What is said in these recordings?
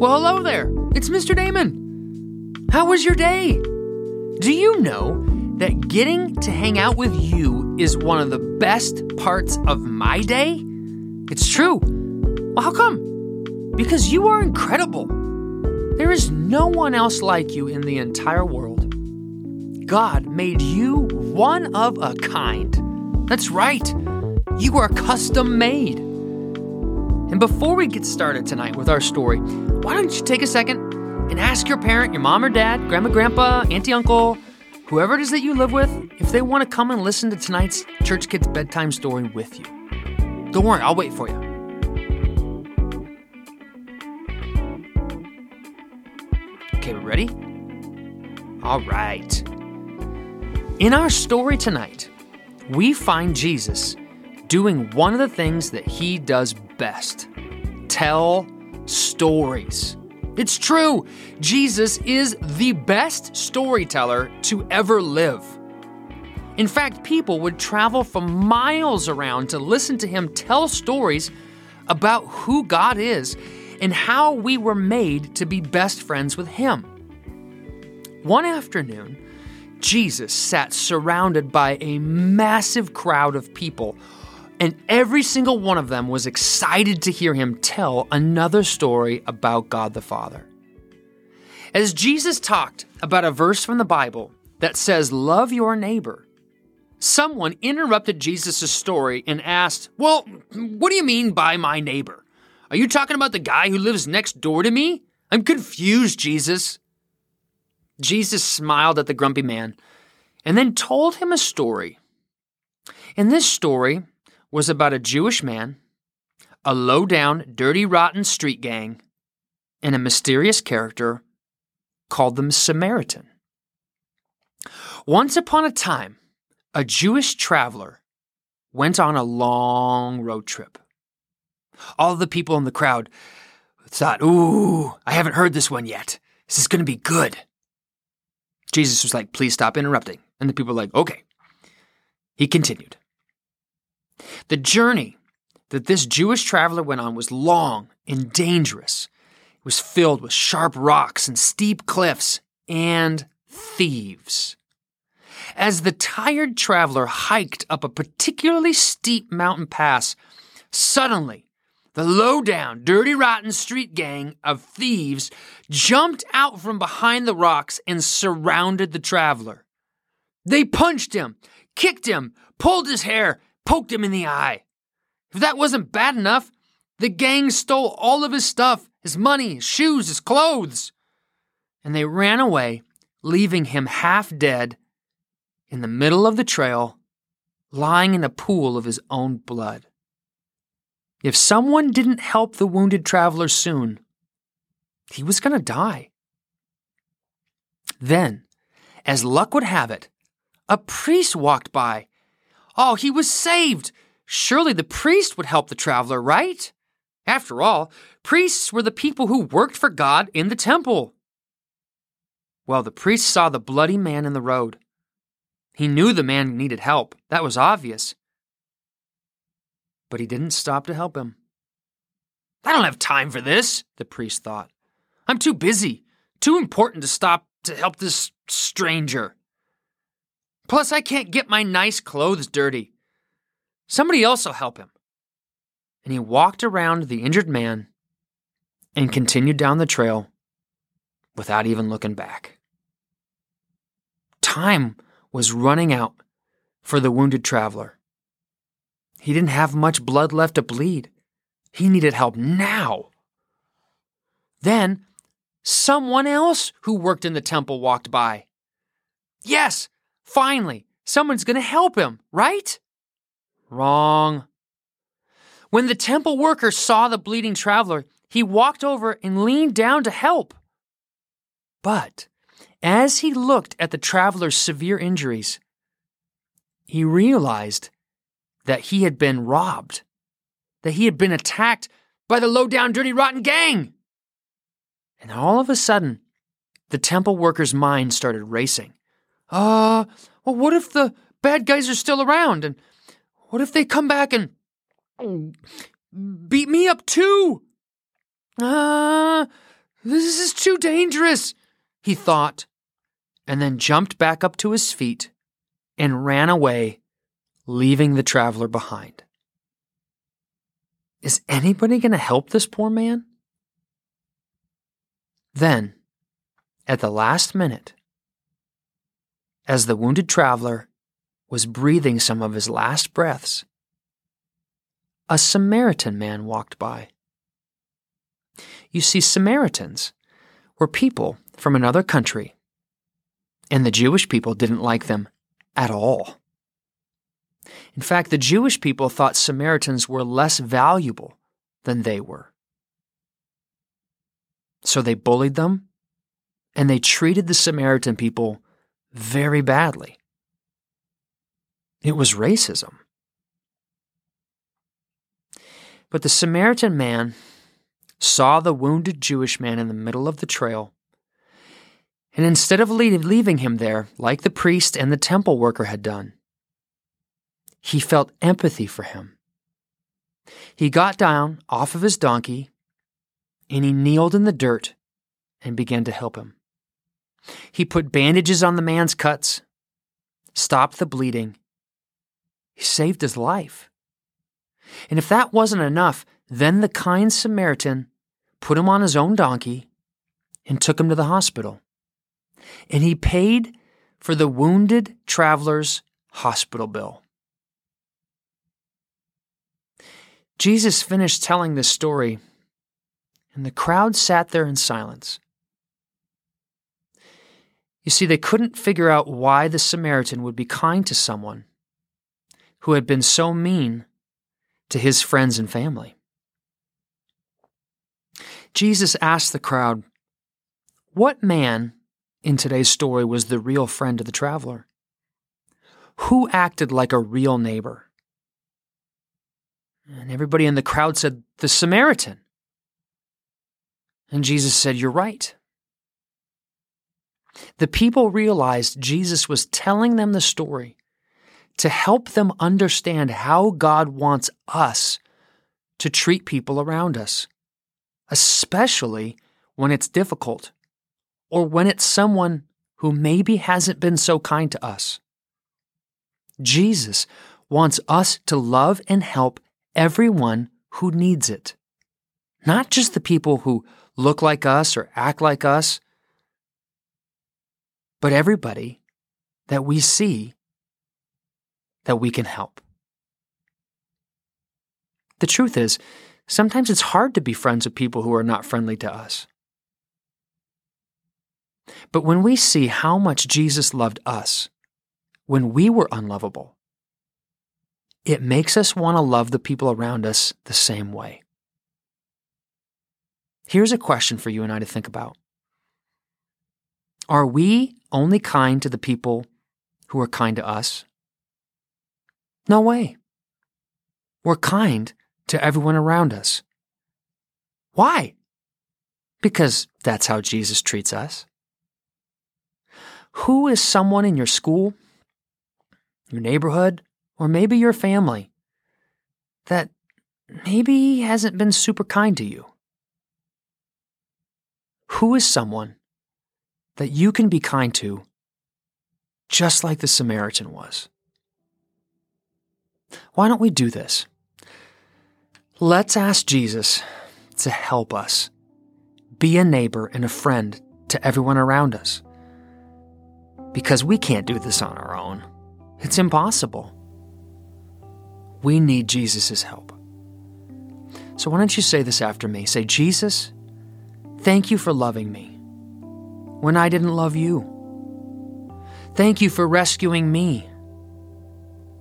Well, hello there. It's Mr. Damon. How was your day? Do you know that getting to hang out with you is one of the best parts of my day? It's true. Well, how come? Because you are incredible. There is no one else like you in the entire world. God made you one of a kind. That's right. You are custom made. And before we get started tonight with our story, why don't you take a second and ask your parent, your mom or dad, grandma, grandpa, auntie, uncle, whoever it is that you live with, if they want to come and listen to tonight's Church Kids Bedtime Story with you. Don't worry, I'll wait for you. Okay, we ready? All right. In our story tonight, we find Jesus doing one of the things that he does best tell stories. It's true, Jesus is the best storyteller to ever live. In fact, people would travel from miles around to listen to him tell stories about who God is and how we were made to be best friends with him. One afternoon, Jesus sat surrounded by a massive crowd of people and every single one of them was excited to hear him tell another story about God the Father. As Jesus talked about a verse from the Bible that says, Love your neighbor, someone interrupted Jesus' story and asked, Well, what do you mean by my neighbor? Are you talking about the guy who lives next door to me? I'm confused, Jesus. Jesus smiled at the grumpy man and then told him a story. In this story, was about a Jewish man, a low down, dirty, rotten street gang, and a mysterious character called the Samaritan. Once upon a time, a Jewish traveler went on a long road trip. All the people in the crowd thought, Ooh, I haven't heard this one yet. This is going to be good. Jesus was like, Please stop interrupting. And the people were like, Okay. He continued. The journey that this Jewish traveler went on was long and dangerous. It was filled with sharp rocks and steep cliffs and thieves. As the tired traveler hiked up a particularly steep mountain pass, suddenly the low down, dirty, rotten street gang of thieves jumped out from behind the rocks and surrounded the traveler. They punched him, kicked him, pulled his hair, poked him in the eye. If that wasn't bad enough, the gang stole all of his stuff his money, his shoes, his clothes. And they ran away, leaving him half dead in the middle of the trail, lying in a pool of his own blood. If someone didn't help the wounded traveler soon, he was going to die. Then, as luck would have it, a priest walked by Oh, he was saved! Surely the priest would help the traveler, right? After all, priests were the people who worked for God in the temple. Well, the priest saw the bloody man in the road. He knew the man needed help. That was obvious. But he didn't stop to help him. I don't have time for this, the priest thought. I'm too busy, too important to stop to help this stranger. Plus, I can't get my nice clothes dirty. Somebody else will help him. And he walked around the injured man and continued down the trail without even looking back. Time was running out for the wounded traveler. He didn't have much blood left to bleed. He needed help now. Then, someone else who worked in the temple walked by. Yes, Finally, someone's going to help him, right? Wrong. When the temple worker saw the bleeding traveler, he walked over and leaned down to help. But as he looked at the traveler's severe injuries, he realized that he had been robbed, that he had been attacked by the low down, dirty, rotten gang. And all of a sudden, the temple worker's mind started racing. Uh, well, what if the bad guys are still around? And what if they come back and beat me up too? Uh, This is too dangerous, he thought, and then jumped back up to his feet and ran away, leaving the traveler behind. Is anybody going to help this poor man? Then, at the last minute, as the wounded traveler was breathing some of his last breaths, a Samaritan man walked by. You see, Samaritans were people from another country, and the Jewish people didn't like them at all. In fact, the Jewish people thought Samaritans were less valuable than they were. So they bullied them, and they treated the Samaritan people very badly. It was racism. But the Samaritan man saw the wounded Jewish man in the middle of the trail, and instead of leaving him there, like the priest and the temple worker had done, he felt empathy for him. He got down off of his donkey and he kneeled in the dirt and began to help him. He put bandages on the man's cuts, stopped the bleeding. He saved his life. And if that wasn't enough, then the kind Samaritan put him on his own donkey and took him to the hospital. And he paid for the wounded traveler's hospital bill. Jesus finished telling this story, and the crowd sat there in silence. You see, they couldn't figure out why the Samaritan would be kind to someone who had been so mean to his friends and family. Jesus asked the crowd, What man in today's story was the real friend of the traveler? Who acted like a real neighbor? And everybody in the crowd said, The Samaritan. And Jesus said, You're right. The people realized Jesus was telling them the story to help them understand how God wants us to treat people around us, especially when it's difficult or when it's someone who maybe hasn't been so kind to us. Jesus wants us to love and help everyone who needs it. Not just the people who look like us or act like us, but everybody that we see that we can help. The truth is, sometimes it's hard to be friends with people who are not friendly to us. But when we see how much Jesus loved us when we were unlovable, it makes us want to love the people around us the same way. Here's a question for you and I to think about Are we only kind to the people who are kind to us? No way. We're kind to everyone around us. Why? Because that's how Jesus treats us. Who is someone in your school, your neighborhood, or maybe your family that maybe hasn't been super kind to you? Who is someone that you can be kind to just like the Samaritan was? Why don't we do this? Let's ask Jesus to help us be a neighbor and a friend to everyone around us. Because we can't do this on our own. It's impossible. We need Jesus' help. So why don't you say this after me? Say, Jesus, thank you for loving me when I didn't love you. Thank you for rescuing me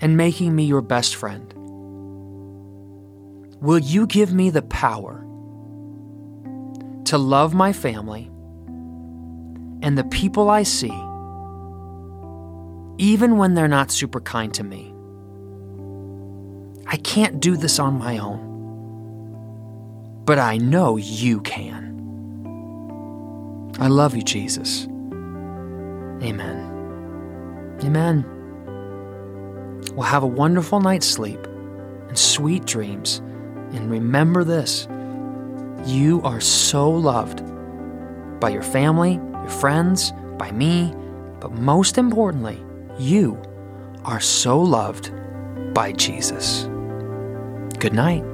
and making me your best friend. Will you give me the power to love my family and the people I see, even when they're not super kind to me? I can't do this on my own. But I know you can. I love you, Jesus. Amen. Amen. Well, have a wonderful night's sleep and sweet dreams. And remember this you are so loved by your family, your friends, by me, but most importantly, you are so loved by Jesus. Good night.